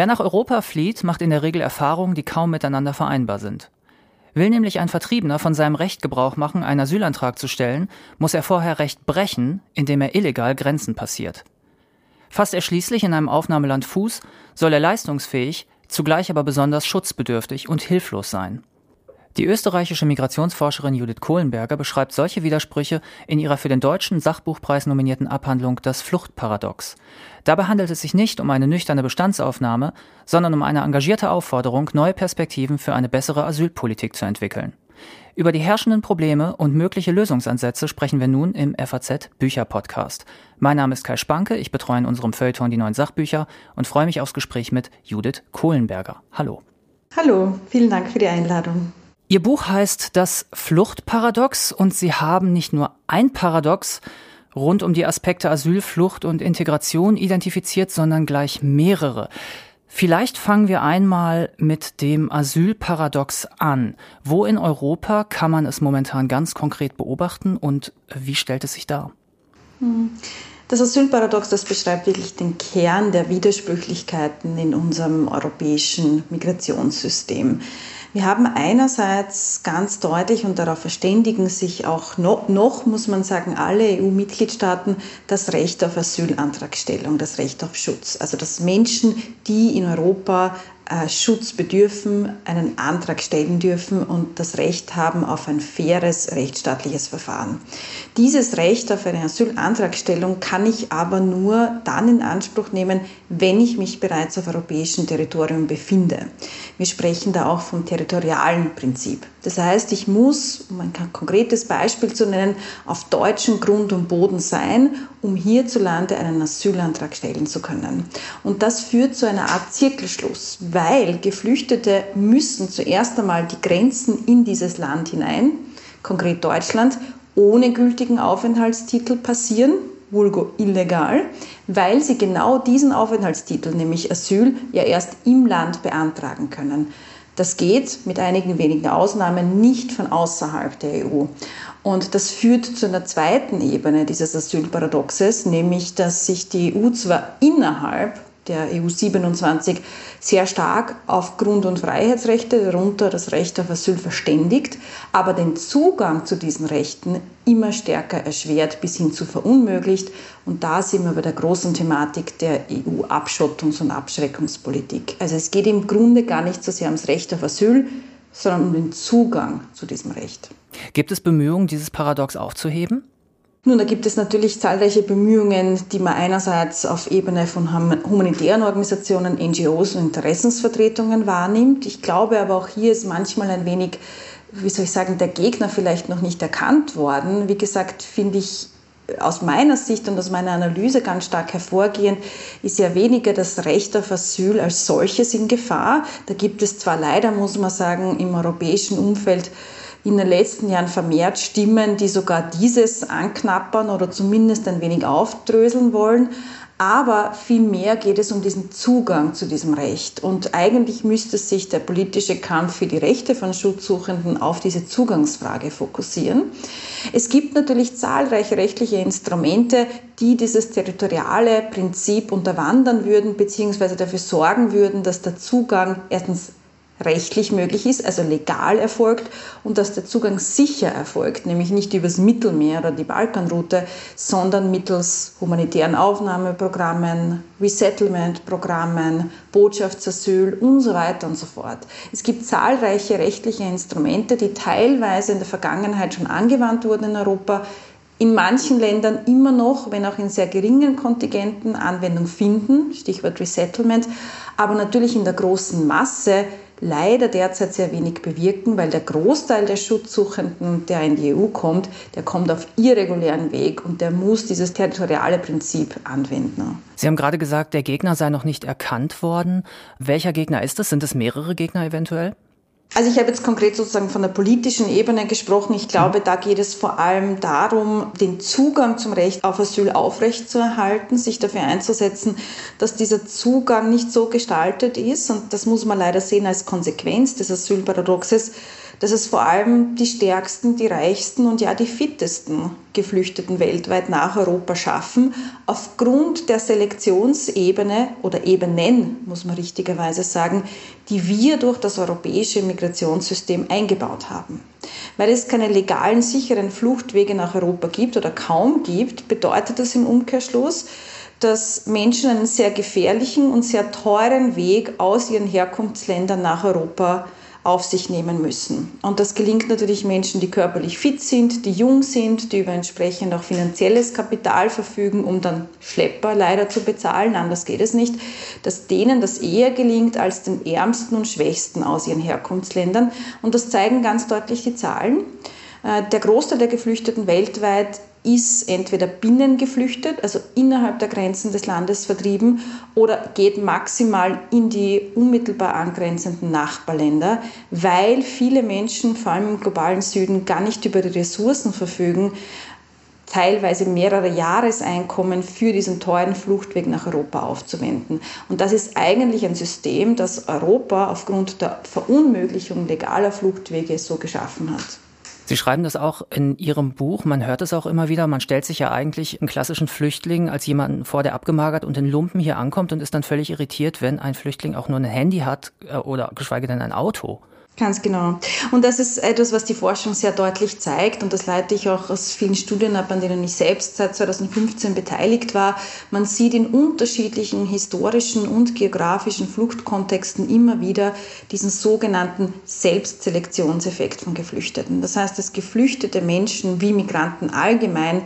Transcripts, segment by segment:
Wer nach Europa flieht, macht in der Regel Erfahrungen, die kaum miteinander vereinbar sind. Will nämlich ein Vertriebener von seinem Recht Gebrauch machen, einen Asylantrag zu stellen, muss er vorher Recht brechen, indem er illegal Grenzen passiert. Fasst er schließlich in einem Aufnahmeland Fuß, soll er leistungsfähig, zugleich aber besonders schutzbedürftig und hilflos sein. Die österreichische Migrationsforscherin Judith Kohlenberger beschreibt solche Widersprüche in ihrer für den Deutschen Sachbuchpreis nominierten Abhandlung Das Fluchtparadox. Dabei handelt es sich nicht um eine nüchterne Bestandsaufnahme, sondern um eine engagierte Aufforderung, neue Perspektiven für eine bessere Asylpolitik zu entwickeln. Über die herrschenden Probleme und mögliche Lösungsansätze sprechen wir nun im FAZ Bücher Podcast. Mein Name ist Kai Spanke, ich betreue in unserem Feuilleton die neuen Sachbücher und freue mich aufs Gespräch mit Judith Kohlenberger. Hallo. Hallo, vielen Dank für die Einladung. Ihr Buch heißt Das Fluchtparadox und Sie haben nicht nur ein Paradox rund um die Aspekte Asyl, Flucht und Integration identifiziert, sondern gleich mehrere. Vielleicht fangen wir einmal mit dem Asylparadox an. Wo in Europa kann man es momentan ganz konkret beobachten und wie stellt es sich dar? Hm. Das Asylparadox, das beschreibt wirklich den Kern der Widersprüchlichkeiten in unserem europäischen Migrationssystem. Wir haben einerseits ganz deutlich, und darauf verständigen sich auch noch, noch muss man sagen, alle EU-Mitgliedstaaten das Recht auf Asylantragstellung, das Recht auf Schutz. Also dass Menschen, die in Europa äh, Schutz bedürfen, einen Antrag stellen dürfen und das Recht haben auf ein faires rechtsstaatliches Verfahren. Dieses Recht auf eine Asylantragstellung kann ich aber nur dann in Anspruch nehmen, wenn ich mich bereits auf europäischem Territorium befinde. Wir sprechen da auch vom territorialen Prinzip. Das heißt, ich muss, um ein konkretes Beispiel zu nennen, auf deutschem Grund und Boden sein, um hierzulande einen Asylantrag stellen zu können. Und das führt zu einer Art Zirkelschluss, weil Geflüchtete müssen zuerst einmal die Grenzen in dieses Land hinein, konkret Deutschland, ohne gültigen Aufenthaltstitel passieren, vulgo illegal, weil sie genau diesen Aufenthaltstitel, nämlich Asyl, ja erst im Land beantragen können. Das geht mit einigen wenigen Ausnahmen nicht von außerhalb der EU. Und das führt zu einer zweiten Ebene dieses Asylparadoxes, nämlich dass sich die EU zwar innerhalb der EU 27 sehr stark auf Grund- und Freiheitsrechte, darunter das Recht auf Asyl, verständigt, aber den Zugang zu diesen Rechten immer stärker erschwert bis hin zu verunmöglicht. Und da sind wir bei der großen Thematik der EU-Abschottungs- und Abschreckungspolitik. Also es geht im Grunde gar nicht so sehr ums Recht auf Asyl, sondern um den Zugang zu diesem Recht. Gibt es Bemühungen, dieses Paradox aufzuheben? Nun, da gibt es natürlich zahlreiche Bemühungen, die man einerseits auf Ebene von humanitären Organisationen, NGOs und Interessensvertretungen wahrnimmt. Ich glaube aber auch hier ist manchmal ein wenig, wie soll ich sagen, der Gegner vielleicht noch nicht erkannt worden. Wie gesagt, finde ich aus meiner Sicht und aus meiner Analyse ganz stark hervorgehend, ist ja weniger das Recht auf Asyl als solches in Gefahr. Da gibt es zwar leider, muss man sagen, im europäischen Umfeld in den letzten Jahren vermehrt Stimmen, die sogar dieses anknappern oder zumindest ein wenig aufdröseln wollen. Aber vielmehr geht es um diesen Zugang zu diesem Recht. Und eigentlich müsste sich der politische Kampf für die Rechte von Schutzsuchenden auf diese Zugangsfrage fokussieren. Es gibt natürlich zahlreiche rechtliche Instrumente, die dieses territoriale Prinzip unterwandern würden, beziehungsweise dafür sorgen würden, dass der Zugang erstens rechtlich möglich ist, also legal erfolgt und dass der Zugang sicher erfolgt, nämlich nicht übers Mittelmeer oder die Balkanroute, sondern mittels humanitären Aufnahmeprogrammen, Resettlement-Programmen, Botschaftsasyl und so weiter und so fort. Es gibt zahlreiche rechtliche Instrumente, die teilweise in der Vergangenheit schon angewandt wurden in Europa, in manchen Ländern immer noch, wenn auch in sehr geringen Kontingenten, Anwendung finden, Stichwort Resettlement, aber natürlich in der großen Masse leider derzeit sehr wenig bewirken, weil der Großteil der Schutzsuchenden, der in die EU kommt, der kommt auf irregulären Weg und der muss dieses territoriale Prinzip anwenden. Sie haben gerade gesagt, der Gegner sei noch nicht erkannt worden. Welcher Gegner ist es? Sind es mehrere Gegner eventuell? Also ich habe jetzt konkret sozusagen von der politischen Ebene gesprochen. Ich glaube, da geht es vor allem darum, den Zugang zum Recht auf Asyl aufrechtzuerhalten, sich dafür einzusetzen, dass dieser Zugang nicht so gestaltet ist. Und das muss man leider sehen als Konsequenz des Asylparadoxes, dass es vor allem die stärksten, die reichsten und ja die fittesten Geflüchteten weltweit nach Europa schaffen, aufgrund der Selektionsebene oder Ebenen, muss man richtigerweise sagen, die wir durch das europäische Migrationssystem eingebaut haben. Weil es keine legalen, sicheren Fluchtwege nach Europa gibt oder kaum gibt, bedeutet das im Umkehrschluss, dass Menschen einen sehr gefährlichen und sehr teuren Weg aus ihren Herkunftsländern nach Europa auf sich nehmen müssen. Und das gelingt natürlich Menschen, die körperlich fit sind, die jung sind, die über entsprechend auch finanzielles Kapital verfügen, um dann Schlepper leider zu bezahlen, anders geht es nicht, dass denen das eher gelingt als den Ärmsten und Schwächsten aus ihren Herkunftsländern. Und das zeigen ganz deutlich die Zahlen. Äh, der Großteil der Geflüchteten weltweit ist entweder binnen geflüchtet, also innerhalb der Grenzen des Landes vertrieben, oder geht maximal in die unmittelbar angrenzenden Nachbarländer, weil viele Menschen, vor allem im globalen Süden, gar nicht über die Ressourcen verfügen, teilweise mehrere Jahreseinkommen für diesen teuren Fluchtweg nach Europa aufzuwenden. Und das ist eigentlich ein System, das Europa aufgrund der Verunmöglichung legaler Fluchtwege so geschaffen hat. Sie schreiben das auch in Ihrem Buch, man hört es auch immer wieder, man stellt sich ja eigentlich einen klassischen Flüchtling als jemanden vor, der abgemagert und in Lumpen hier ankommt und ist dann völlig irritiert, wenn ein Flüchtling auch nur ein Handy hat äh, oder geschweige denn ein Auto. Ganz genau. Und das ist etwas, was die Forschung sehr deutlich zeigt. Und das leite ich auch aus vielen Studien ab, an denen ich selbst seit 2015 beteiligt war. Man sieht in unterschiedlichen historischen und geografischen Fluchtkontexten immer wieder diesen sogenannten Selbstselektionseffekt von Geflüchteten. Das heißt, dass geflüchtete Menschen wie Migranten allgemein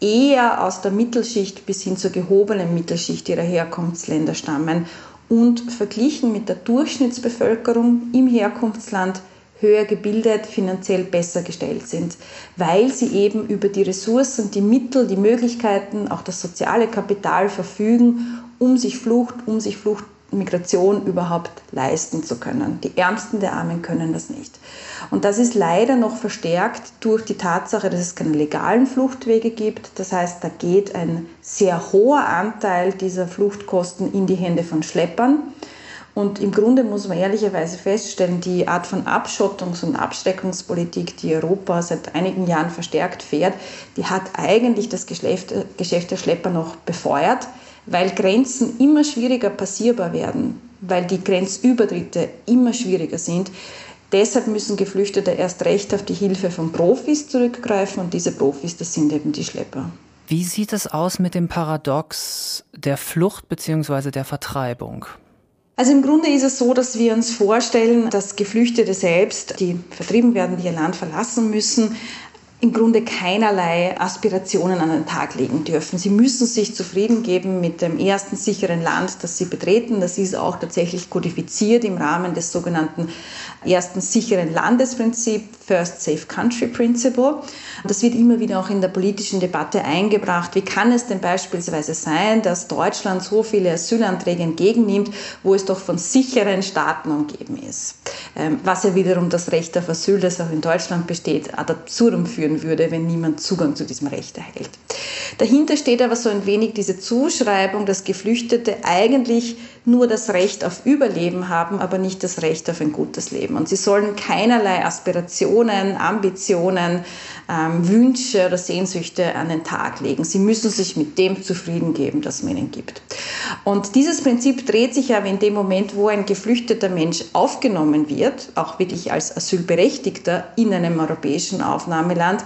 eher aus der Mittelschicht bis hin zur gehobenen Mittelschicht ihrer Herkunftsländer stammen und verglichen mit der Durchschnittsbevölkerung im Herkunftsland höher gebildet, finanziell besser gestellt sind, weil sie eben über die Ressourcen, die Mittel, die Möglichkeiten, auch das soziale Kapital verfügen, um sich Flucht, um sich Flucht Migration überhaupt leisten zu können. Die Ärmsten der Armen können das nicht. Und das ist leider noch verstärkt durch die Tatsache, dass es keine legalen Fluchtwege gibt. Das heißt, da geht ein sehr hoher Anteil dieser Fluchtkosten in die Hände von Schleppern. Und im Grunde muss man ehrlicherweise feststellen, die Art von Abschottungs- und Abschreckungspolitik, die Europa seit einigen Jahren verstärkt fährt, die hat eigentlich das Geschäft, der Schlepper noch befeuert weil Grenzen immer schwieriger passierbar werden, weil die Grenzübertritte immer schwieriger sind. Deshalb müssen Geflüchtete erst recht auf die Hilfe von Profis zurückgreifen und diese Profis, das sind eben die Schlepper. Wie sieht es aus mit dem Paradox der Flucht bzw. der Vertreibung? Also im Grunde ist es so, dass wir uns vorstellen, dass Geflüchtete selbst, die vertrieben werden, die ihr Land verlassen müssen, im Grunde keinerlei Aspirationen an den Tag legen dürfen. Sie müssen sich zufrieden geben mit dem ersten sicheren Land, das sie betreten. Das ist auch tatsächlich kodifiziert im Rahmen des sogenannten ersten sicheren Landesprinzip, First Safe Country Principle. Das wird immer wieder auch in der politischen Debatte eingebracht. Wie kann es denn beispielsweise sein, dass Deutschland so viele Asylanträge entgegennimmt, wo es doch von sicheren Staaten umgeben ist? Ähm, was ja wiederum das Recht auf Asyl, das auch in Deutschland besteht, ad absurdum führen würde, wenn niemand Zugang zu diesem Recht erhält. Dahinter steht aber so ein wenig diese Zuschreibung, dass Geflüchtete eigentlich nur das Recht auf Überleben haben, aber nicht das Recht auf ein gutes Leben. Und sie sollen keinerlei Aspirationen, Ambitionen, ähm, Wünsche oder Sehnsüchte an den Tag legen. Sie müssen sich mit dem zufrieden geben, das man ihnen gibt. Und dieses Prinzip dreht sich aber in dem Moment, wo ein geflüchteter Mensch aufgenommen wird, auch wirklich als Asylberechtigter in einem europäischen Aufnahmeland,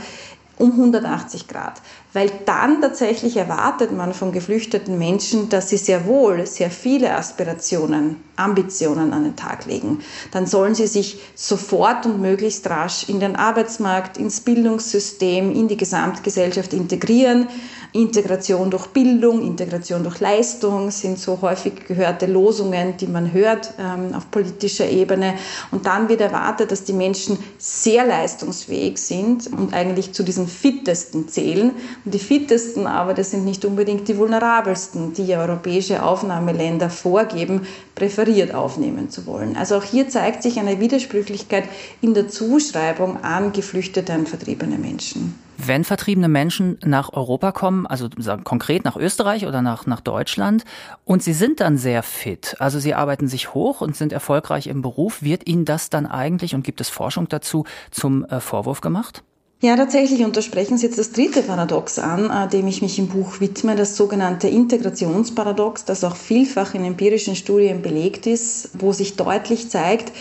um 180 Grad. Weil dann tatsächlich erwartet man von geflüchteten Menschen, dass sie sehr wohl sehr viele Aspirationen, Ambitionen an den Tag legen. Dann sollen sie sich sofort und möglichst rasch in den Arbeitsmarkt, ins Bildungssystem, in die Gesamtgesellschaft integrieren. Integration durch Bildung, Integration durch Leistung sind so häufig gehörte Losungen, die man hört ähm, auf politischer Ebene. Und dann wird erwartet, dass die Menschen sehr leistungsfähig sind und eigentlich zu diesen fittesten zählen. Und die fittesten aber, das sind nicht unbedingt die vulnerabelsten, die europäische Aufnahmeländer vorgeben, präferiert aufnehmen zu wollen. Also auch hier zeigt sich eine Widersprüchlichkeit in der Zuschreibung an geflüchtete und vertriebene Menschen. Wenn vertriebene Menschen nach Europa kommen, also konkret nach Österreich oder nach, nach Deutschland, und sie sind dann sehr fit, also sie arbeiten sich hoch und sind erfolgreich im Beruf, wird ihnen das dann eigentlich, und gibt es Forschung dazu, zum äh, Vorwurf gemacht? Ja, tatsächlich. Und da sprechen Sie jetzt das dritte Paradox an, äh, dem ich mich im Buch widme, das sogenannte Integrationsparadox, das auch vielfach in empirischen Studien belegt ist, wo sich deutlich zeigt,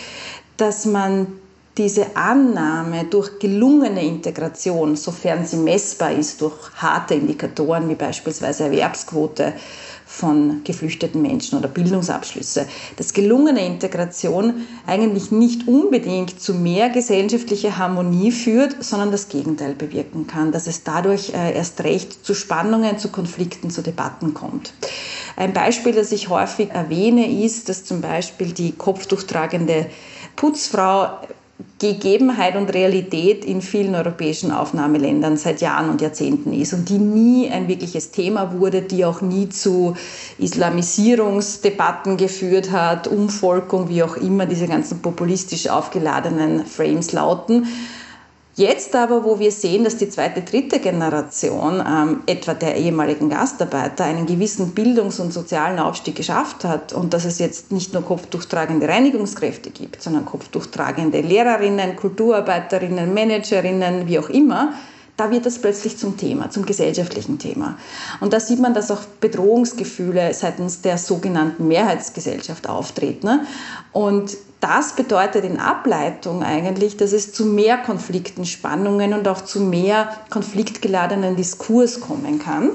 dass man diese Annahme durch gelungene Integration, sofern sie messbar ist durch harte Indikatoren wie beispielsweise Erwerbsquote von geflüchteten Menschen oder Bildungsabschlüsse, dass gelungene Integration eigentlich nicht unbedingt zu mehr gesellschaftlicher Harmonie führt, sondern das Gegenteil bewirken kann, dass es dadurch äh, erst recht zu Spannungen, zu Konflikten, zu Debatten kommt. Ein Beispiel, das ich häufig erwähne, ist, dass zum Beispiel die kopftuchtragende Putzfrau Gegebenheit und Realität in vielen europäischen Aufnahmeländern seit Jahren und Jahrzehnten ist und die nie ein wirkliches Thema wurde, die auch nie zu Islamisierungsdebatten geführt hat, Umvolkung, wie auch immer diese ganzen populistisch aufgeladenen Frames lauten, Jetzt aber, wo wir sehen, dass die zweite, dritte Generation ähm, etwa der ehemaligen Gastarbeiter einen gewissen Bildungs- und sozialen Aufstieg geschafft hat und dass es jetzt nicht nur kopftuchtragende Reinigungskräfte gibt, sondern kopftuchtragende Lehrerinnen, Kulturarbeiterinnen, Managerinnen, wie auch immer, da wird das plötzlich zum Thema, zum gesellschaftlichen Thema. Und da sieht man, dass auch Bedrohungsgefühle seitens der sogenannten Mehrheitsgesellschaft auftreten. Ne? Und das bedeutet in Ableitung eigentlich, dass es zu mehr Konflikten, Spannungen und auch zu mehr konfliktgeladenen Diskurs kommen kann.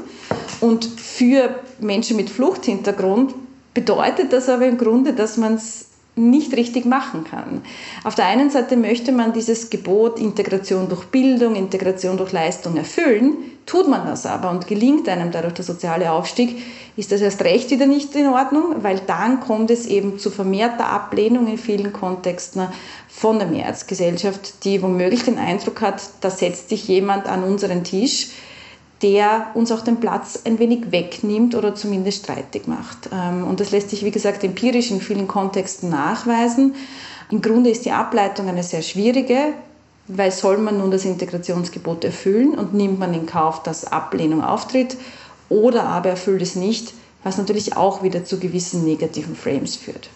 Und für Menschen mit Fluchthintergrund bedeutet das aber im Grunde, dass man es nicht richtig machen kann. Auf der einen Seite möchte man dieses Gebot Integration durch Bildung, Integration durch Leistung erfüllen, tut man das aber und gelingt einem dadurch der soziale Aufstieg, ist das erst recht wieder nicht in Ordnung, weil dann kommt es eben zu vermehrter Ablehnung in vielen Kontexten von der Mehrheitsgesellschaft, die womöglich den Eindruck hat, da setzt sich jemand an unseren Tisch, der uns auch den Platz ein wenig wegnimmt oder zumindest streitig macht. Ähm, und das lässt sich, wie gesagt, empirisch in vielen Kontexten nachweisen. Im Grunde ist die Ableitung eine sehr schwierige, weil soll man nun das Integrationsgebot erfüllen und nimmt man in Kauf, dass Ablehnung auftritt oder aber erfüllt es nicht, was natürlich auch wieder zu gewissen negativen Frames führt.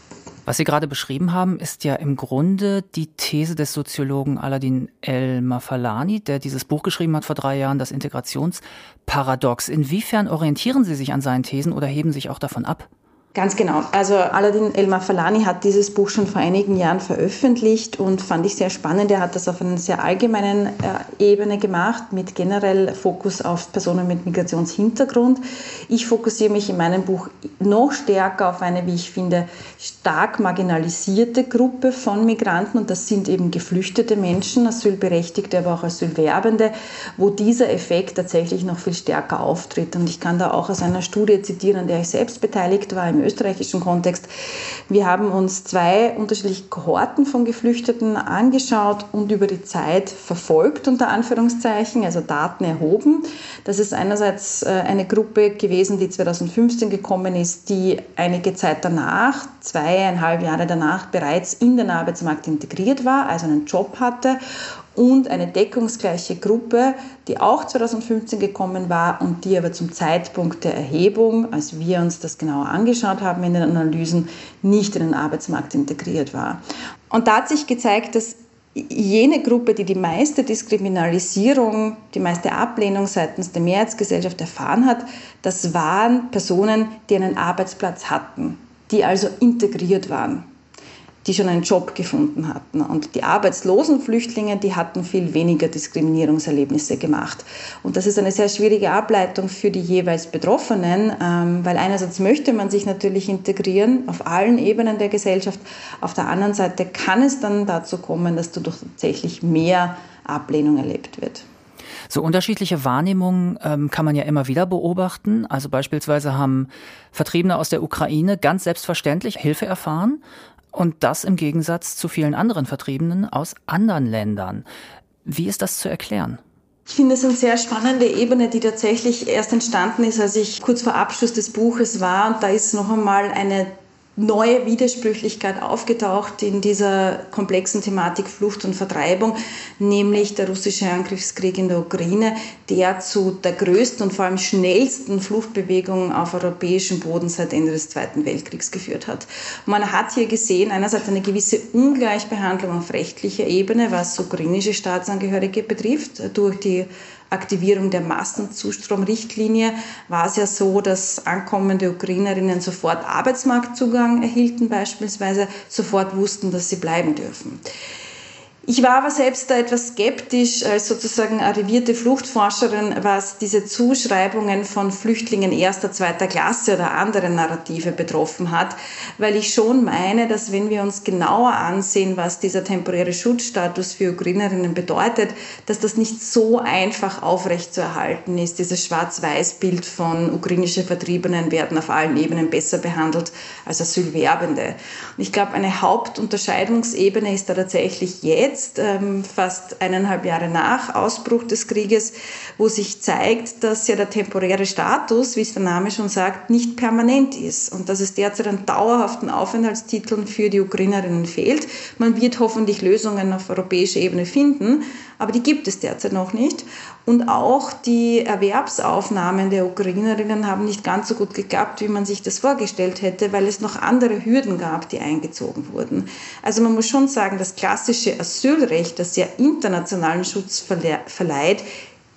Was Sie gerade beschrieben haben, ist ja im Grunde die These des Soziologen Aladin El-Mafalani, der dieses Buch geschrieben hat vor drei Jahren, das Integrationsparadox. Inwiefern orientieren Sie sich an seinen Thesen oder heben sich auch davon ab? Ganz genau. Also Aladin El Mafalani hat dieses Buch schon vor einigen Jahren veröffentlicht und fand ich sehr spannend. Er hat das auf einer sehr allgemeinen äh, Ebene gemacht, mit generell Fokus auf Personen mit Migrationshintergrund. Ich fokussiere mich in meinem Buch noch stärker auf eine, wie ich finde, stark marginalisierte Gruppe von Migranten und das sind eben geflüchtete Menschen, Asylberechtigte, aber auch Asylwerbende, wo dieser Effekt tatsächlich noch viel stärker auftritt. Und ich kann da auch aus einer Studie zitieren, an der ich selbst beteiligt war, im österreichischen Kontext. Wir haben uns zwei unterschiedliche Kohorten von Geflüchteten angeschaut und über die Zeit verfolgt, unter Anführungszeichen, also Daten erhoben. Das ist einerseits äh, eine Gruppe gewesen, die 2015 gekommen ist, die einige Zeit danach, zweieinhalb Jahre danach, bereits in den Arbeitsmarkt integriert war, also einen Job hatte und eine deckungsgleiche Gruppe, die auch 2015 gekommen war und die aber zum Zeitpunkt der Erhebung, als wir uns das genauer angeschaut haben in den Analysen, nicht in den Arbeitsmarkt integriert war. Und da hat sich gezeigt, dass jene Gruppe, die die meiste Diskriminalisierung, die meiste Ablehnung seitens der Mehrheitsgesellschaft erfahren hat, das waren Personen, die einen Arbeitsplatz hatten, die also integriert waren die schon einen Job gefunden hatten. Und die arbeitslosen Flüchtlinge, die hatten viel weniger Diskriminierungserlebnisse gemacht. Und das ist eine sehr schwierige Ableitung für die jeweils Betroffenen, ähm, weil einerseits möchte man sich natürlich integrieren auf allen Ebenen der Gesellschaft. Auf der anderen Seite kann es dann dazu kommen, dass dadurch tatsächlich mehr Ablehnung erlebt wird. So unterschiedliche Wahrnehmungen ähm, kann man ja immer wieder beobachten. Also beispielsweise haben Vertriebene aus der Ukraine ganz selbstverständlich Hilfe erfahren. Und das im Gegensatz zu vielen anderen Vertriebenen aus anderen Ländern. Wie ist das zu erklären? Ich finde es eine sehr spannende Ebene, die tatsächlich erst entstanden ist, als ich kurz vor Abschluss des Buches war. Und da ist noch einmal eine neue Widersprüchlichkeit aufgetaucht in dieser komplexen Thematik Flucht und Vertreibung, nämlich der russische Angriffskrieg in der Ukraine, der zu der größten und vor allem schnellsten Fluchtbewegung auf europäischem Boden seit Ende des Zweiten Weltkriegs geführt hat. Man hat hier gesehen, einerseits eine gewisse Ungleichbehandlung auf rechtlicher Ebene, was ukrainische Staatsangehörige betrifft, durch die Aktivierung der Massenzustromrichtlinie war es ja so, dass ankommende Ukrainerinnen sofort Arbeitsmarktzugang erhielten, beispielsweise sofort wussten, dass sie bleiben dürfen. Ich war aber selbst da etwas skeptisch als sozusagen arrivierte Fluchtforscherin, was diese Zuschreibungen von Flüchtlingen erster, zweiter Klasse oder andere Narrative betroffen hat, weil ich schon meine, dass wenn wir uns genauer ansehen, was dieser temporäre Schutzstatus für Ukrainerinnen bedeutet, dass das nicht so einfach aufrechtzuerhalten ist. Dieses Schwarz-Weiß-Bild von ukrainische Vertriebenen werden auf allen Ebenen besser behandelt als Asylwerbende. Und ich glaube, eine Hauptunterscheidungsebene ist da tatsächlich jetzt, jetzt, ähm, fast eineinhalb Jahre nach Ausbruch des Krieges, wo sich zeigt, dass ja der temporäre Status, wie es der Name schon sagt, nicht permanent ist und dass es derzeit an dauerhaften Aufenthaltstiteln für die Ukrainerinnen fehlt. Man wird hoffentlich Lösungen auf europäischer Ebene finden, aber die gibt es derzeit noch nicht. Und auch die Erwerbsaufnahmen der Ukrainerinnen haben nicht ganz so gut geklappt, wie man sich das vorgestellt hätte, weil es noch andere Hürden gab, die eingezogen wurden. Also man muss schon sagen, das klassische Asylrecht, das ja internationalen Schutz verleiht,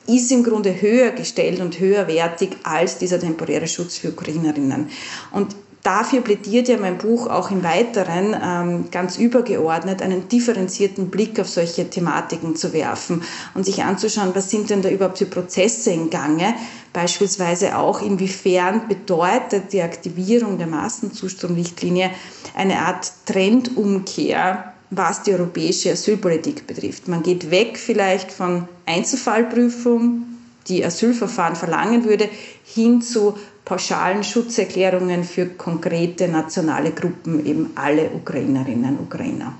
ist im Grunde höher gestellt und höherwertig als dieser temporäre Schutz für Ukrainerinnen. Und dafür plädiert ja mein Buch auch im Weiteren ähm, ganz übergeordnet, einen differenzierten Blick auf solche Thematiken zu werfen und sich anzuschauen, was sind denn da überhaupt für Prozesse in Gange, beispielsweise auch inwiefern bedeutet die Aktivierung der Massenzustromrichtlinie eine Art Trendumkehr was die europäische Asylpolitik betrifft. Man geht weg vielleicht von Einzelfallprüfung, die Asylverfahren verlangen würde, hin zu pauschalen Schutzerklärungen für konkrete nationale Gruppen, eben alle Ukrainerinnen und Ukrainer.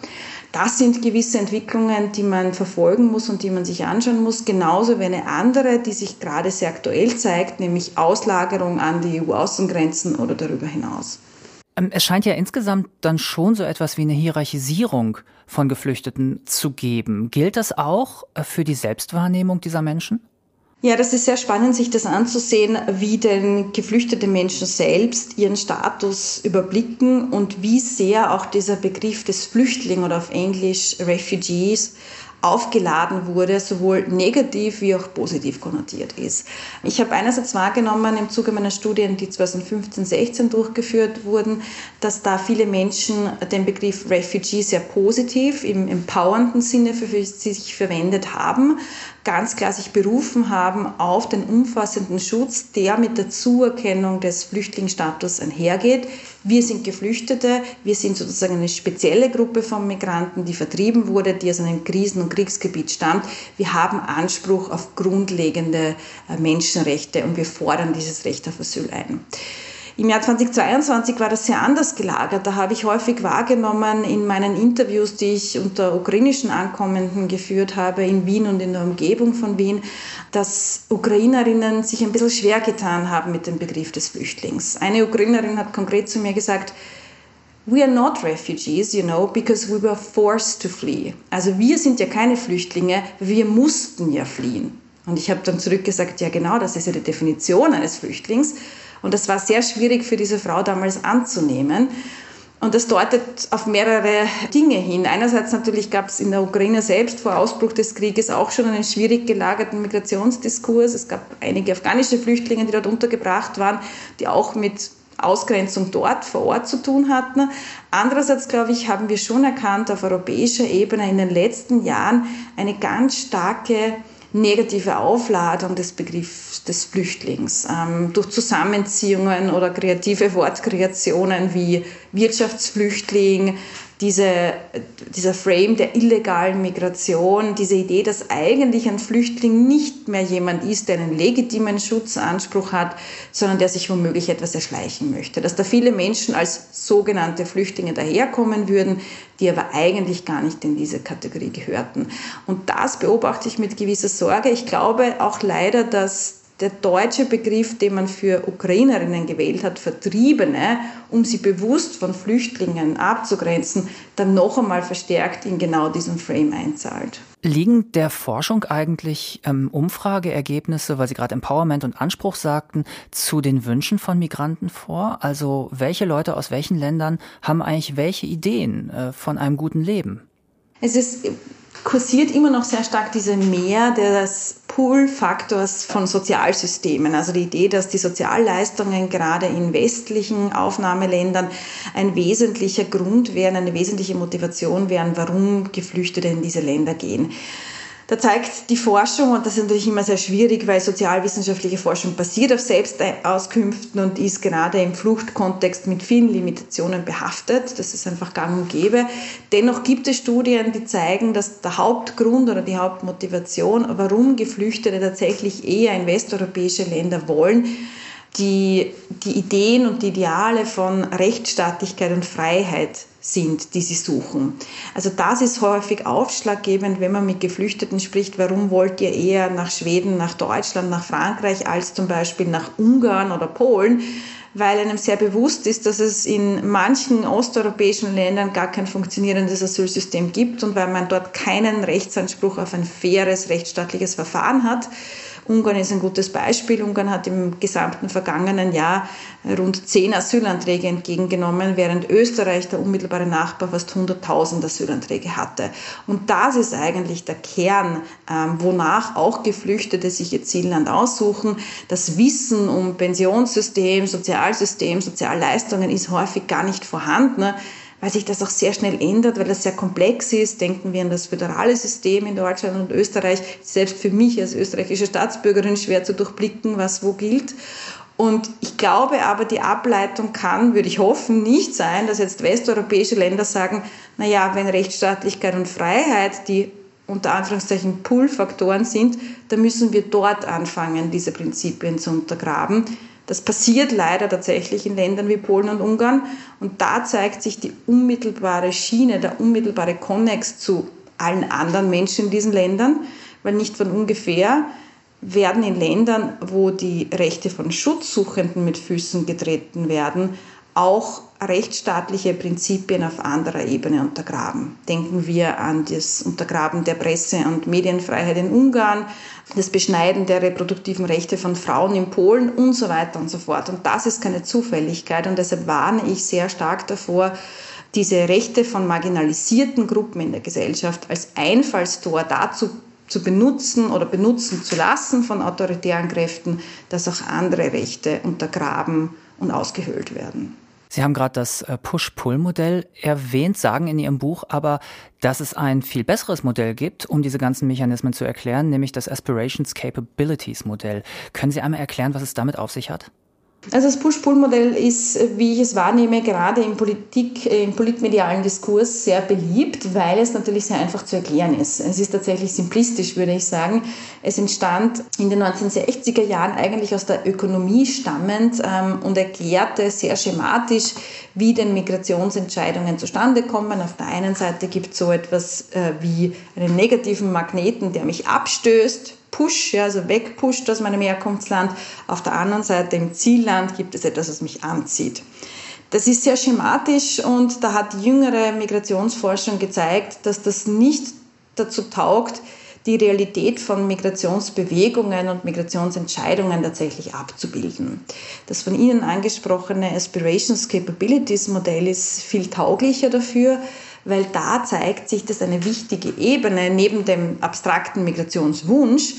Das sind gewisse Entwicklungen, die man verfolgen muss und die man sich anschauen muss. Genauso wie eine andere, die sich gerade sehr aktuell zeigt, nämlich Auslagerung an die EU-Außengrenzen oder darüber hinaus. Ähm, es scheint ja insgesamt dann schon so etwas wie eine Hierarchisierung von Geflüchteten zu geben. Gilt das auch äh, für die Selbstwahrnehmung dieser Menschen? Ja, das ist sehr spannend, sich das anzusehen, wie denn geflüchtete Menschen selbst ihren Status überblicken und wie sehr auch dieser Begriff des Flüchtling oder auf Englisch Refugees aufgeladen wurde, sowohl negativ wie auch positiv konnotiert ist. Ich habe einerseits wahrgenommen im Zuge meiner Studien, die 2015-16 durchgeführt wurden, dass da viele Menschen den Begriff Refugee sehr positiv im empowernden Sinne für sich verwendet haben, ganz klar sich berufen haben auf den umfassenden Schutz, der mit der Zuerkennung des Flüchtlingsstatus einhergeht. Wir sind Geflüchtete, wir sind sozusagen eine spezielle Gruppe von Migranten, die vertrieben wurde, die aus einem Krisen- und Kriegsgebiet stammt. Wir haben Anspruch auf grundlegende äh, Menschenrechte und wir fordern dieses Recht auf Asyl ein. Im Jahr 2022 war das sehr anders gelagert. Da habe ich häufig wahrgenommen in meinen Interviews, die ich unter ukrainischen Ankommenden geführt habe, in Wien und in der Umgebung von Wien, dass Ukrainerinnen sich ein bisschen schwer getan haben mit dem Begriff des Flüchtlings. Eine Ukrainerin hat konkret zu mir gesagt, We are not refugees, you know, because we were forced to flee. Also wir sind ja keine Flüchtlinge, wir mussten ja fliehen. Und ich habe dann zurückgesagt, ja genau, das ist ja die Definition eines Flüchtlings. Und das war sehr schwierig für diese Frau damals anzunehmen. Und das deutet auf mehrere Dinge hin. Einerseits natürlich gab es in der Ukraine selbst vor Ausbruch des Krieges auch schon einen schwierig gelagerten Migrationsdiskurs. Es gab einige afghanische Flüchtlinge, die dort untergebracht waren, die auch mit Ausgrenzung dort vor Ort zu tun hatten. Andererseits, glaube ich, haben wir schon erkannt auf europäischer Ebene in den letzten Jahren eine ganz starke negative Aufladung des Begriffs des Flüchtlings ähm, durch Zusammenziehungen oder kreative Wortkreationen wie Wirtschaftsflüchtling, diese, dieser Frame der illegalen Migration, diese Idee, dass eigentlich ein Flüchtling nicht mehr jemand ist, der einen legitimen Schutzanspruch hat, sondern der sich womöglich etwas erschleichen möchte. Dass da viele Menschen als sogenannte Flüchtlinge daherkommen würden, die aber eigentlich gar nicht in diese Kategorie gehörten. Und das beobachte ich mit gewisser Sorge. Ich glaube auch leider, dass der deutsche Begriff, den man für Ukrainerinnen gewählt hat, Vertriebene, um sie bewusst von Flüchtlingen abzugrenzen, dann noch einmal verstärkt in genau diesem Frame einzahlt. Liegen der Forschung eigentlich ähm, Umfrageergebnisse, weil Sie gerade Empowerment und Anspruch sagten, zu den Wünschen von Migranten vor? Also welche Leute aus welchen Ländern haben eigentlich welche Ideen äh, von einem guten Leben? Es ist kursiert immer noch sehr stark diese Mehr des Pull-Faktors von Sozialsystemen. Also die Idee, dass die Sozialleistungen gerade in westlichen Aufnahmeländern ein wesentlicher Grund wären, eine wesentliche Motivation wären, warum Geflüchtete in diese Länder gehen. Da zeigt die Forschung, und das ist natürlich immer sehr schwierig, weil sozialwissenschaftliche Forschung basiert auf Selbstauskünften und ist gerade im Fluchtkontext mit vielen Limitationen behaftet. Das ist einfach gang und gäbe. Dennoch gibt es Studien, die zeigen, dass der Hauptgrund oder die Hauptmotivation, warum Geflüchtete tatsächlich eher in westeuropäische Länder wollen, die, die Ideen und die Ideale von Rechtsstaatlichkeit und Freiheit sind, die sie suchen. Also das ist häufig ausschlaggebend, wenn man mit Geflüchteten spricht, warum wollt ihr eher nach Schweden, nach Deutschland, nach Frankreich als zum Beispiel nach Ungarn oder Polen, weil einem sehr bewusst ist, dass es in manchen osteuropäischen Ländern gar kein funktionierendes Asylsystem gibt und weil man dort keinen Rechtsanspruch auf ein faires rechtsstaatliches Verfahren hat. Ungarn ist ein gutes Beispiel. Ungarn hat im gesamten vergangenen Jahr rund zehn Asylanträge entgegengenommen, während Österreich, der unmittelbare Nachbar, fast 100.000 Asylanträge hatte. Und das ist eigentlich der Kern, ähm, wonach auch Geflüchtete sich ihr Zielland aussuchen. Das Wissen um Pensionssystem, Sozialsystem, Sozialleistungen ist häufig gar nicht vorhanden weil sich das auch sehr schnell ändert, weil das sehr komplex ist. Denken wir an das föderale System in Deutschland und Österreich. Selbst für mich als österreichische Staatsbürgerin schwer zu durchblicken, was wo gilt. Und ich glaube aber, die Ableitung kann, würde ich hoffen, nicht sein, dass jetzt westeuropäische Länder sagen, na ja, wenn Rechtsstaatlichkeit und Freiheit die unter Anführungszeichen Pull-Faktoren sind, dann müssen wir dort anfangen, diese Prinzipien zu untergraben. Das passiert leider tatsächlich in Ländern wie Polen und Ungarn. Und da zeigt sich die unmittelbare Schiene, der unmittelbare Konnex zu allen anderen Menschen in diesen Ländern, weil nicht von ungefähr werden in Ländern, wo die Rechte von Schutzsuchenden mit Füßen getreten werden, auch rechtsstaatliche Prinzipien auf anderer Ebene untergraben. Denken wir an das Untergraben der Presse- und Medienfreiheit in Ungarn, das Beschneiden der reproduktiven Rechte von Frauen in Polen und so weiter und so fort. Und das ist keine Zufälligkeit und deshalb warne ich sehr stark davor, diese Rechte von marginalisierten Gruppen in der Gesellschaft als Einfallstor dazu zu benutzen oder benutzen zu lassen von autoritären Kräften, dass auch andere Rechte untergraben und ausgehöhlt werden. Sie haben gerade das äh, Push-Pull-Modell erwähnt, sagen in Ihrem Buch aber, dass es ein viel besseres Modell gibt, um diese ganzen Mechanismen zu erklären, nämlich das Aspirations Capabilities Modell. Können Sie einmal erklären, was es damit auf sich hat? Also das Push-Pull-Modell ist, wie ich es wahrnehme, gerade im Politik, im politmedialen Diskurs sehr beliebt, weil es natürlich sehr einfach zu erklären ist. Es ist tatsächlich simplistisch, würde ich sagen. Es entstand in den 1960er Jahren eigentlich aus der Ökonomie stammend ähm, und erklärte sehr schematisch, wie denn Migrationsentscheidungen zustande kommen. Auf der einen Seite gibt es so etwas äh, wie einen negativen Magneten, der mich abstößt, Push, ja, also wegpusht aus meinem Herkunftsland. Auf der anderen Seite im Zielland gibt es etwas, was mich anzieht. Das ist sehr schematisch und da hat jüngere Migrationsforschung gezeigt, dass das nicht dazu taugt, die Realität von Migrationsbewegungen und Migrationsentscheidungen tatsächlich abzubilden. Das von Ihnen angesprochene Aspirations Capabilities Modell ist viel tauglicher dafür, weil da zeigt sich, dass eine wichtige Ebene neben dem abstrakten Migrationswunsch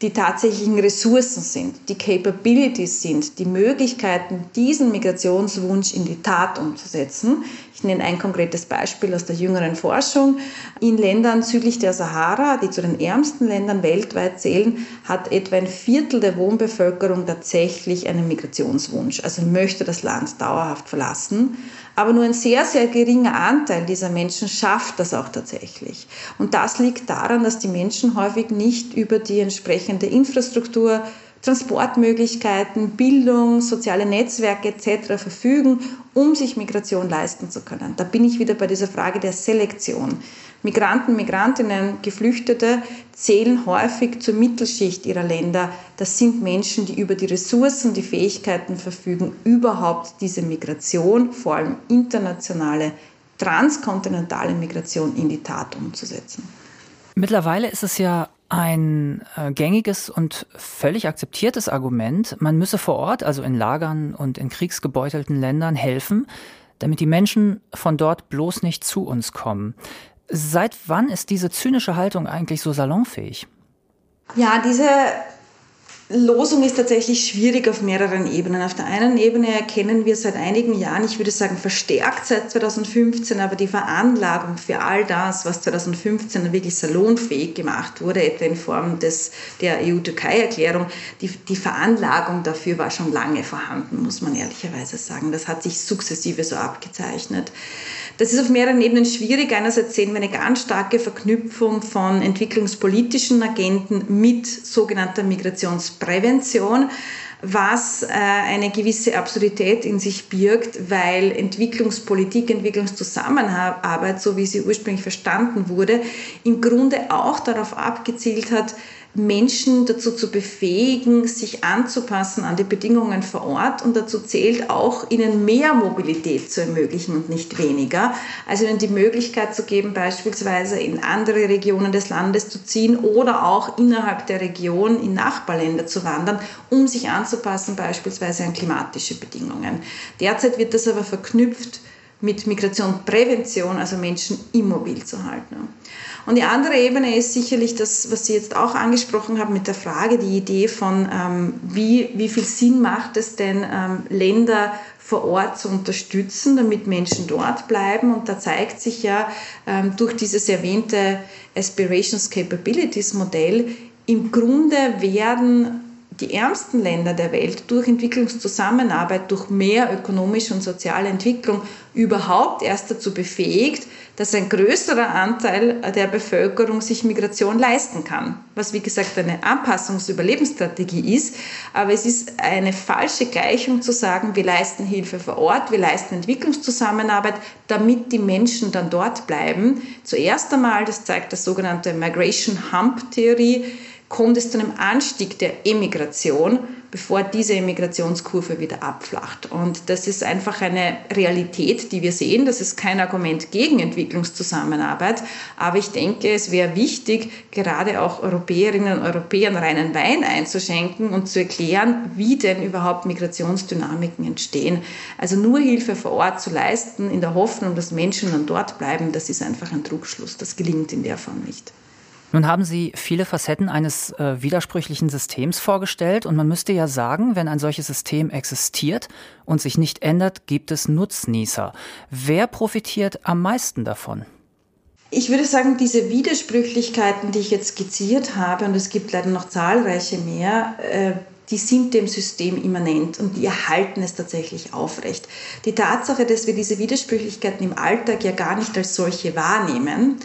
die tatsächlichen Ressourcen sind, die Capabilities sind, die Möglichkeiten, diesen Migrationswunsch in die Tat umzusetzen. Ich nenne ein konkretes Beispiel aus der jüngeren Forschung. In Ländern südlich der Sahara, die zu den ärmsten Ländern weltweit zählen, hat etwa ein Viertel der Wohnbevölkerung tatsächlich einen Migrationswunsch, also möchte das Land dauerhaft verlassen. Aber nur ein sehr, sehr geringer Anteil dieser Menschen schafft das auch tatsächlich. Und das liegt daran, dass die Menschen häufig nicht über die entsprechende Infrastruktur, Transportmöglichkeiten, Bildung, soziale Netzwerke etc. verfügen, um sich Migration leisten zu können. Da bin ich wieder bei dieser Frage der Selektion. Migranten, Migrantinnen, Geflüchtete zählen häufig zur Mittelschicht ihrer Länder. Das sind Menschen, die über die Ressourcen, die Fähigkeiten verfügen, überhaupt diese Migration, vor allem internationale, transkontinentale Migration in die Tat umzusetzen. Mittlerweile ist es ja ein äh, gängiges und völlig akzeptiertes Argument, man müsse vor Ort, also in Lagern und in kriegsgebeutelten Ländern, helfen, damit die Menschen von dort bloß nicht zu uns kommen. Seit wann ist diese zynische Haltung eigentlich so salonfähig? Ja, diese Losung ist tatsächlich schwierig auf mehreren Ebenen. Auf der einen Ebene erkennen wir seit einigen Jahren, ich würde sagen verstärkt seit 2015, aber die Veranlagung für all das, was 2015 wirklich salonfähig gemacht wurde, etwa in Form des, der EU-Türkei-Erklärung, die, die Veranlagung dafür war schon lange vorhanden, muss man ehrlicherweise sagen. Das hat sich sukzessive so abgezeichnet. Das ist auf mehreren Ebenen schwierig. Einerseits sehen wir eine ganz starke Verknüpfung von entwicklungspolitischen Agenten mit sogenannter Migrationsprävention was äh, eine gewisse Absurdität in sich birgt, weil Entwicklungspolitik, Entwicklungszusammenarbeit, so wie sie ursprünglich verstanden wurde, im Grunde auch darauf abgezielt hat, Menschen dazu zu befähigen, sich anzupassen an die Bedingungen vor Ort. Und dazu zählt auch, ihnen mehr Mobilität zu ermöglichen und nicht weniger. Also ihnen die Möglichkeit zu geben, beispielsweise in andere Regionen des Landes zu ziehen oder auch innerhalb der Region in Nachbarländer zu wandern, um sich anzupassen, beispielsweise an klimatische Bedingungen. Derzeit wird das aber verknüpft mit Migrationsprävention, also Menschen immobil zu halten. Und die andere Ebene ist sicherlich das, was Sie jetzt auch angesprochen haben mit der Frage, die Idee von, ähm, wie, wie viel Sinn macht es denn, ähm, Länder vor Ort zu unterstützen, damit Menschen dort bleiben. Und da zeigt sich ja ähm, durch dieses erwähnte Aspirations Capabilities Modell, im Grunde werden die ärmsten Länder der Welt durch Entwicklungszusammenarbeit, durch mehr ökonomische und soziale Entwicklung überhaupt erst dazu befähigt, dass ein größerer Anteil der Bevölkerung sich Migration leisten kann. Was wie gesagt eine Anpassungsüberlebensstrategie ist. Aber es ist eine falsche Gleichung zu sagen, wir leisten Hilfe vor Ort, wir leisten Entwicklungszusammenarbeit, damit die Menschen dann dort bleiben. Zuerst einmal, das zeigt das sogenannte Migration Hump Theorie, kommt es zu einem Anstieg der Emigration, bevor diese Emigrationskurve wieder abflacht. Und das ist einfach eine Realität, die wir sehen. Das ist kein Argument gegen Entwicklungszusammenarbeit, aber ich denke, es wäre wichtig, gerade auch Europäerinnen und Europäern reinen Wein einzuschenken und zu erklären, wie denn überhaupt Migrationsdynamiken entstehen. Also nur Hilfe vor Ort zu leisten, in der Hoffnung, dass Menschen dann dort bleiben, das ist einfach ein Trugschluss. Das gelingt in der Form nicht. Nun haben Sie viele Facetten eines äh, widersprüchlichen Systems vorgestellt und man müsste ja sagen, wenn ein solches System existiert und sich nicht ändert, gibt es Nutznießer. Wer profitiert am meisten davon? Ich würde sagen, diese Widersprüchlichkeiten, die ich jetzt skizziert habe, und es gibt leider noch zahlreiche mehr, äh, die sind dem System immanent und die erhalten es tatsächlich aufrecht. Die Tatsache, dass wir diese Widersprüchlichkeiten im Alltag ja gar nicht als solche wahrnehmen,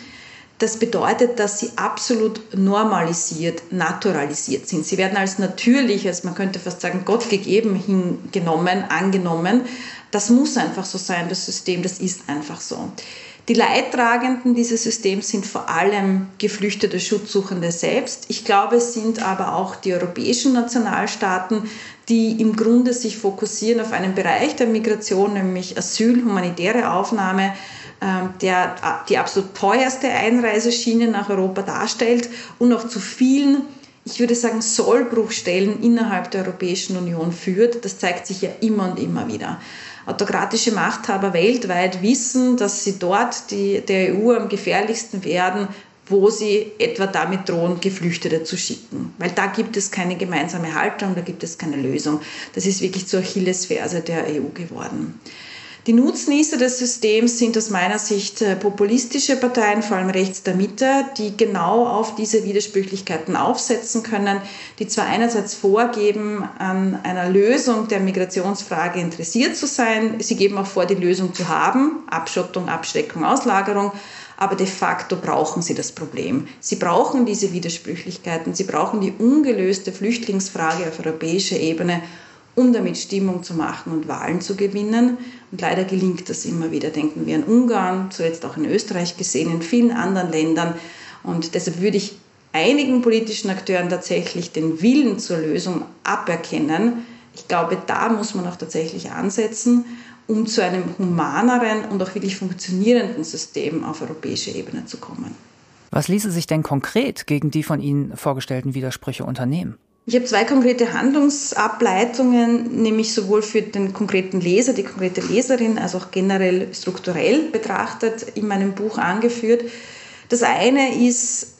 das bedeutet, dass sie absolut normalisiert, naturalisiert sind. Sie werden als natürlich, als man könnte fast sagen, Gott gegeben hingenommen, angenommen. Das muss einfach so sein, das System, das ist einfach so. Die Leidtragenden dieses Systems sind vor allem geflüchtete Schutzsuchende selbst. Ich glaube, es sind aber auch die europäischen Nationalstaaten, die im Grunde sich fokussieren auf einen Bereich der Migration, nämlich Asyl, humanitäre Aufnahme, der die absolut teuerste Einreiseschiene nach Europa darstellt und noch zu vielen, ich würde sagen, Sollbruchstellen innerhalb der Europäischen Union führt. Das zeigt sich ja immer und immer wieder. Autokratische Machthaber weltweit wissen, dass sie dort die, der EU am gefährlichsten werden, wo sie etwa damit drohen, Geflüchtete zu schicken. Weil da gibt es keine gemeinsame Haltung, da gibt es keine Lösung. Das ist wirklich zur Achillesferse der EU geworden. Die Nutznießer des Systems sind aus meiner Sicht äh, populistische Parteien, vor allem rechts der Mitte, die genau auf diese Widersprüchlichkeiten aufsetzen können, die zwar einerseits vorgeben, an einer Lösung der Migrationsfrage interessiert zu sein, sie geben auch vor, die Lösung zu haben, Abschottung, Abschreckung, Auslagerung, aber de facto brauchen sie das Problem. Sie brauchen diese Widersprüchlichkeiten, sie brauchen die ungelöste Flüchtlingsfrage auf europäischer Ebene, um damit Stimmung zu machen und Wahlen zu gewinnen. Und leider gelingt das immer wieder. Denken wir an Ungarn, zuletzt auch in Österreich gesehen, in vielen anderen Ländern. Und deshalb würde ich einigen politischen Akteuren tatsächlich den Willen zur Lösung aberkennen. Ich glaube, da muss man auch tatsächlich ansetzen, um zu einem humaneren und auch wirklich funktionierenden System auf europäischer Ebene zu kommen. Was ließe sich denn konkret gegen die von Ihnen vorgestellten Widersprüche unternehmen? Ich habe zwei konkrete Handlungsableitungen, nämlich sowohl für den konkreten Leser, die konkrete Leserin, als auch generell strukturell betrachtet in meinem Buch angeführt. Das eine ist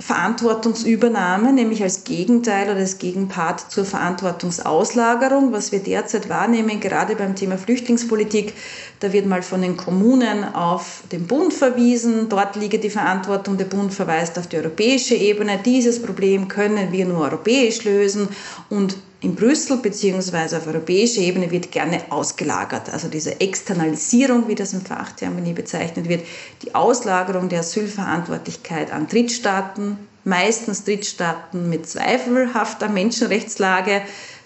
Verantwortungsübernahme, nämlich als Gegenteil oder als Gegenpart zur Verantwortungsauslagerung, was wir derzeit wahrnehmen, gerade beim Thema Flüchtlingspolitik. Da wird mal von den Kommunen auf den Bund verwiesen, dort liege die Verantwortung, der Bund verweist auf die europäische Ebene. Dieses Problem können wir nur europäisch lösen und in Brüssel bzw. auf europäischer Ebene wird gerne ausgelagert. Also diese Externalisierung, wie das im Fachtermini bezeichnet wird, die Auslagerung der Asylverantwortlichkeit an Drittstaaten, meistens Drittstaaten mit zweifelhafter Menschenrechtslage,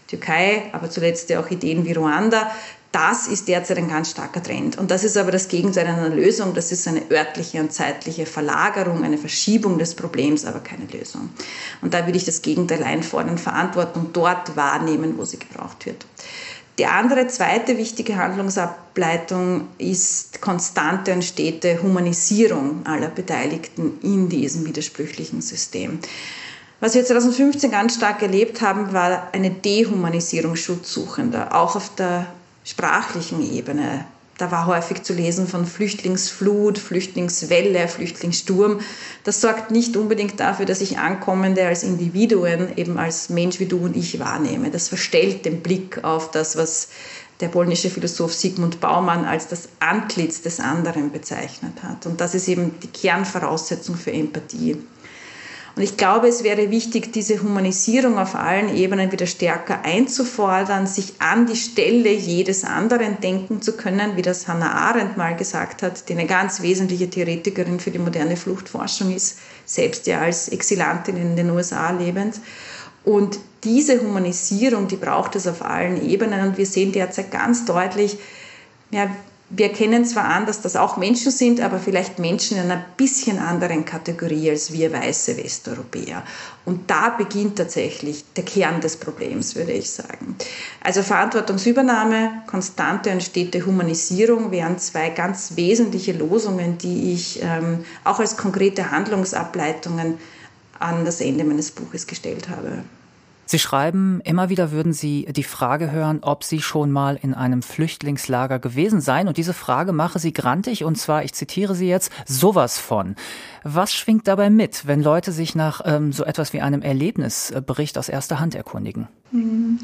Türkei, aber zuletzt ja auch Ideen wie Ruanda, das ist derzeit ein ganz starker Trend. Und das ist aber das Gegenteil einer Lösung. Das ist eine örtliche und zeitliche Verlagerung, eine Verschiebung des Problems, aber keine Lösung. Und da würde ich das Gegenteil einfordern, Verantwortung dort wahrnehmen, wo sie gebraucht wird. Die andere, zweite wichtige Handlungsableitung ist konstante und stete Humanisierung aller Beteiligten in diesem widersprüchlichen System. Was wir 2015 ganz stark erlebt haben, war eine Dehumanisierung Schutzsuchender, auch auf der sprachlichen Ebene. Da war häufig zu lesen von Flüchtlingsflut, Flüchtlingswelle, Flüchtlingssturm. Das sorgt nicht unbedingt dafür, dass ich Ankommende als Individuen, eben als Mensch wie du und ich wahrnehme. Das verstellt den Blick auf das, was der polnische Philosoph Sigmund Baumann als das Antlitz des anderen bezeichnet hat. Und das ist eben die Kernvoraussetzung für Empathie. Und ich glaube, es wäre wichtig, diese Humanisierung auf allen Ebenen wieder stärker einzufordern, sich an die Stelle jedes anderen denken zu können, wie das Hannah Arendt mal gesagt hat, die eine ganz wesentliche Theoretikerin für die moderne Fluchtforschung ist, selbst ja als Exilantin in den USA lebend. Und diese Humanisierung, die braucht es auf allen Ebenen. Und wir sehen derzeit ganz deutlich, ja, wir erkennen zwar an, dass das auch Menschen sind, aber vielleicht Menschen in einer bisschen anderen Kategorie als wir weiße Westeuropäer. Und da beginnt tatsächlich der Kern des Problems, würde ich sagen. Also Verantwortungsübernahme, konstante und stete Humanisierung wären zwei ganz wesentliche Losungen, die ich ähm, auch als konkrete Handlungsableitungen an das Ende meines Buches gestellt habe. Sie schreiben, immer wieder würden Sie die Frage hören, ob Sie schon mal in einem Flüchtlingslager gewesen seien. Und diese Frage mache Sie grantig, und zwar, ich zitiere Sie jetzt, sowas von. Was schwingt dabei mit, wenn Leute sich nach ähm, so etwas wie einem Erlebnisbericht aus erster Hand erkundigen? Mhm.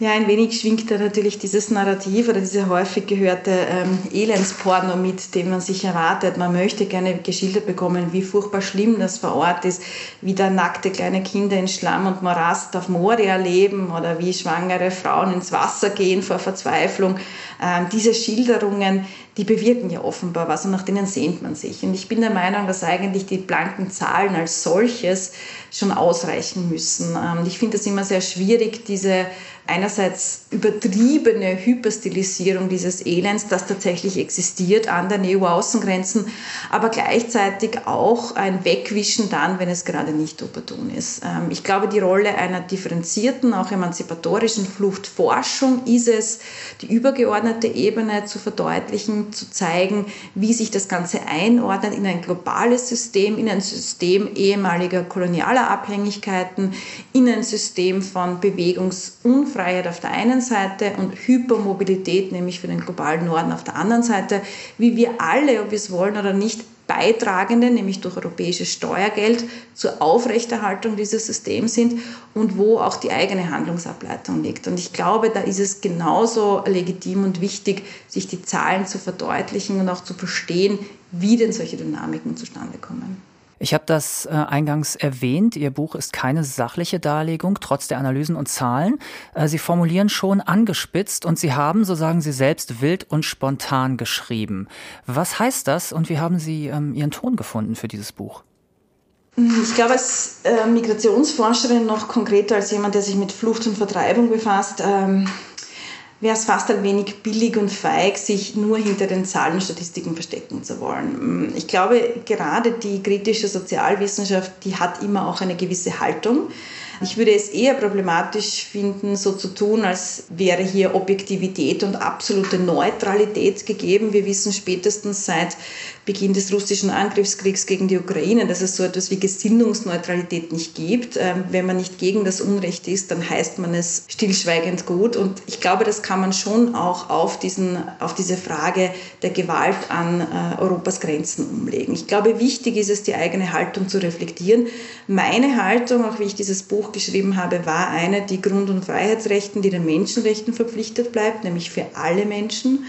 Ja, ein wenig schwingt da natürlich dieses Narrativ oder diese häufig gehörte ähm, Elendsporno mit, dem man sich erwartet. Man möchte gerne geschildert bekommen, wie furchtbar schlimm das vor Ort ist, wie da nackte kleine Kinder in Schlamm und Morast auf Moria leben oder wie schwangere Frauen ins Wasser gehen vor Verzweiflung. Ähm, diese Schilderungen, die bewirken ja offenbar was und nach denen sehnt man sich. Und ich bin der Meinung, dass eigentlich die blanken Zahlen als solches schon ausreichen müssen. Ähm, ich finde es immer sehr schwierig, diese einerseits übertriebene Hyperstilisierung dieses Elends, das tatsächlich existiert an den EU-Außengrenzen, aber gleichzeitig auch ein Wegwischen dann, wenn es gerade nicht opportun ist. Ähm, ich glaube, die Rolle einer differenzierten, auch emanzipatorischen Fluchtforschung ist es, die übergeordnete Ebene zu verdeutlichen, zu zeigen, wie sich das Ganze einordnet in ein globales System, in ein System ehemaliger kolonialer Abhängigkeiten, in ein System von Bewegungsunfähigkeit Freiheit auf der einen Seite und Hypermobilität, nämlich für den globalen Norden auf der anderen Seite, wie wir alle, ob wir es wollen oder nicht, Beitragende, nämlich durch europäisches Steuergeld, zur Aufrechterhaltung dieses Systems sind und wo auch die eigene Handlungsableitung liegt. Und ich glaube, da ist es genauso legitim und wichtig, sich die Zahlen zu verdeutlichen und auch zu verstehen, wie denn solche Dynamiken zustande kommen. Ich habe das äh, eingangs erwähnt. Ihr Buch ist keine sachliche Darlegung, trotz der Analysen und Zahlen. Äh, Sie formulieren schon angespitzt und Sie haben, so sagen Sie selbst, wild und spontan geschrieben. Was heißt das und wie haben Sie ähm, Ihren Ton gefunden für dieses Buch? Ich glaube, als äh, Migrationsforscherin noch konkreter als jemand, der sich mit Flucht und Vertreibung befasst, ähm, wäre es fast ein wenig billig und feig, sich nur hinter den Zahlen und Statistiken verstecken zu wollen. Ich glaube, gerade die kritische Sozialwissenschaft, die hat immer auch eine gewisse Haltung. Ich würde es eher problematisch finden, so zu tun, als wäre hier Objektivität und absolute Neutralität gegeben. Wir wissen spätestens seit Beginn des russischen Angriffskriegs gegen die Ukraine, dass es so etwas wie Gesinnungsneutralität nicht gibt. Ähm, wenn man nicht gegen das Unrecht ist, dann heißt man es stillschweigend gut. Und ich glaube, das kann man schon auch auf, diesen, auf diese Frage der Gewalt an äh, Europas Grenzen umlegen. Ich glaube, wichtig ist es, die eigene Haltung zu reflektieren. Meine Haltung, auch wie ich dieses Buch geschrieben habe, war eine, die Grund- und Freiheitsrechten, die den Menschenrechten verpflichtet bleibt, nämlich für alle Menschen.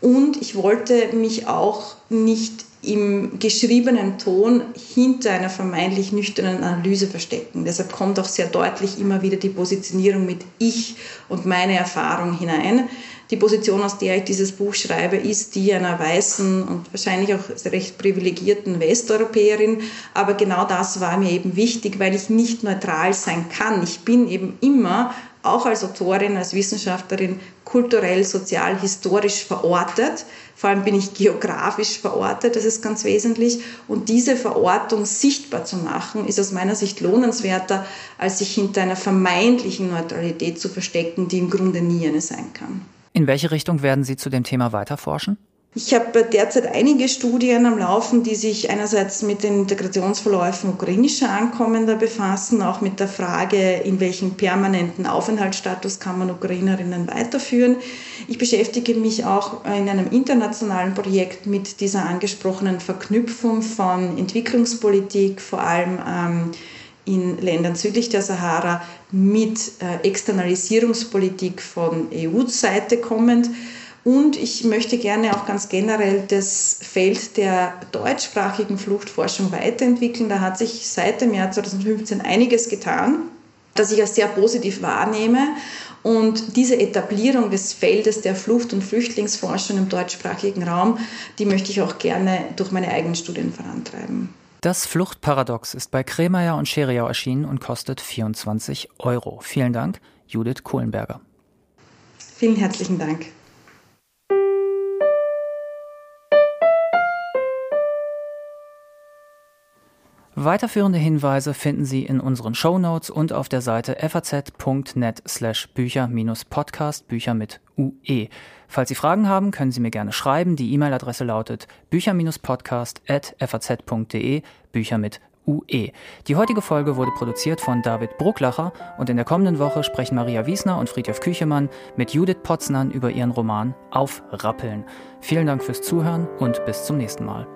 Und ich wollte mich auch nicht im geschriebenen Ton hinter einer vermeintlich nüchternen Analyse verstecken. Deshalb kommt auch sehr deutlich immer wieder die Positionierung mit Ich und meine Erfahrung hinein. Die Position, aus der ich dieses Buch schreibe, ist die einer weißen und wahrscheinlich auch recht privilegierten Westeuropäerin. Aber genau das war mir eben wichtig, weil ich nicht neutral sein kann. Ich bin eben immer auch als Autorin, als Wissenschaftlerin kulturell, sozial, historisch verortet. Vor allem bin ich geografisch verortet, das ist ganz wesentlich. Und diese Verortung sichtbar zu machen, ist aus meiner Sicht lohnenswerter, als sich hinter einer vermeintlichen Neutralität zu verstecken, die im Grunde nie eine sein kann. In welche Richtung werden Sie zu dem Thema weiterforschen? Ich habe derzeit einige Studien am Laufen, die sich einerseits mit den Integrationsverläufen ukrainischer Ankommender befassen, auch mit der Frage, in welchen permanenten Aufenthaltsstatus kann man Ukrainerinnen weiterführen. Ich beschäftige mich auch in einem internationalen Projekt mit dieser angesprochenen Verknüpfung von Entwicklungspolitik, vor allem ähm, in Ländern südlich der Sahara, mit äh, Externalisierungspolitik von EU-Seite kommend. Und ich möchte gerne auch ganz generell das Feld der deutschsprachigen Fluchtforschung weiterentwickeln. Da hat sich seit dem Jahr 2015 einiges getan, das ich als sehr positiv wahrnehme. Und diese Etablierung des Feldes der Flucht- und Flüchtlingsforschung im deutschsprachigen Raum, die möchte ich auch gerne durch meine eigenen Studien vorantreiben. Das Fluchtparadox ist bei Kremeyer und Scheriau erschienen und kostet 24 Euro. Vielen Dank, Judith Kohlenberger. Vielen herzlichen Dank. Weiterführende Hinweise finden Sie in unseren Show Notes und auf der Seite faz.net slash Bücher-Podcast, Bücher mit UE. Falls Sie Fragen haben, können Sie mir gerne schreiben. Die E-Mail-Adresse lautet bücher-podcast.faz.de, Bücher mit UE. Die heutige Folge wurde produziert von David Brucklacher und in der kommenden Woche sprechen Maria Wiesner und Friedhof Küchemann mit Judith Potznan über ihren Roman Aufrappeln. Vielen Dank fürs Zuhören und bis zum nächsten Mal.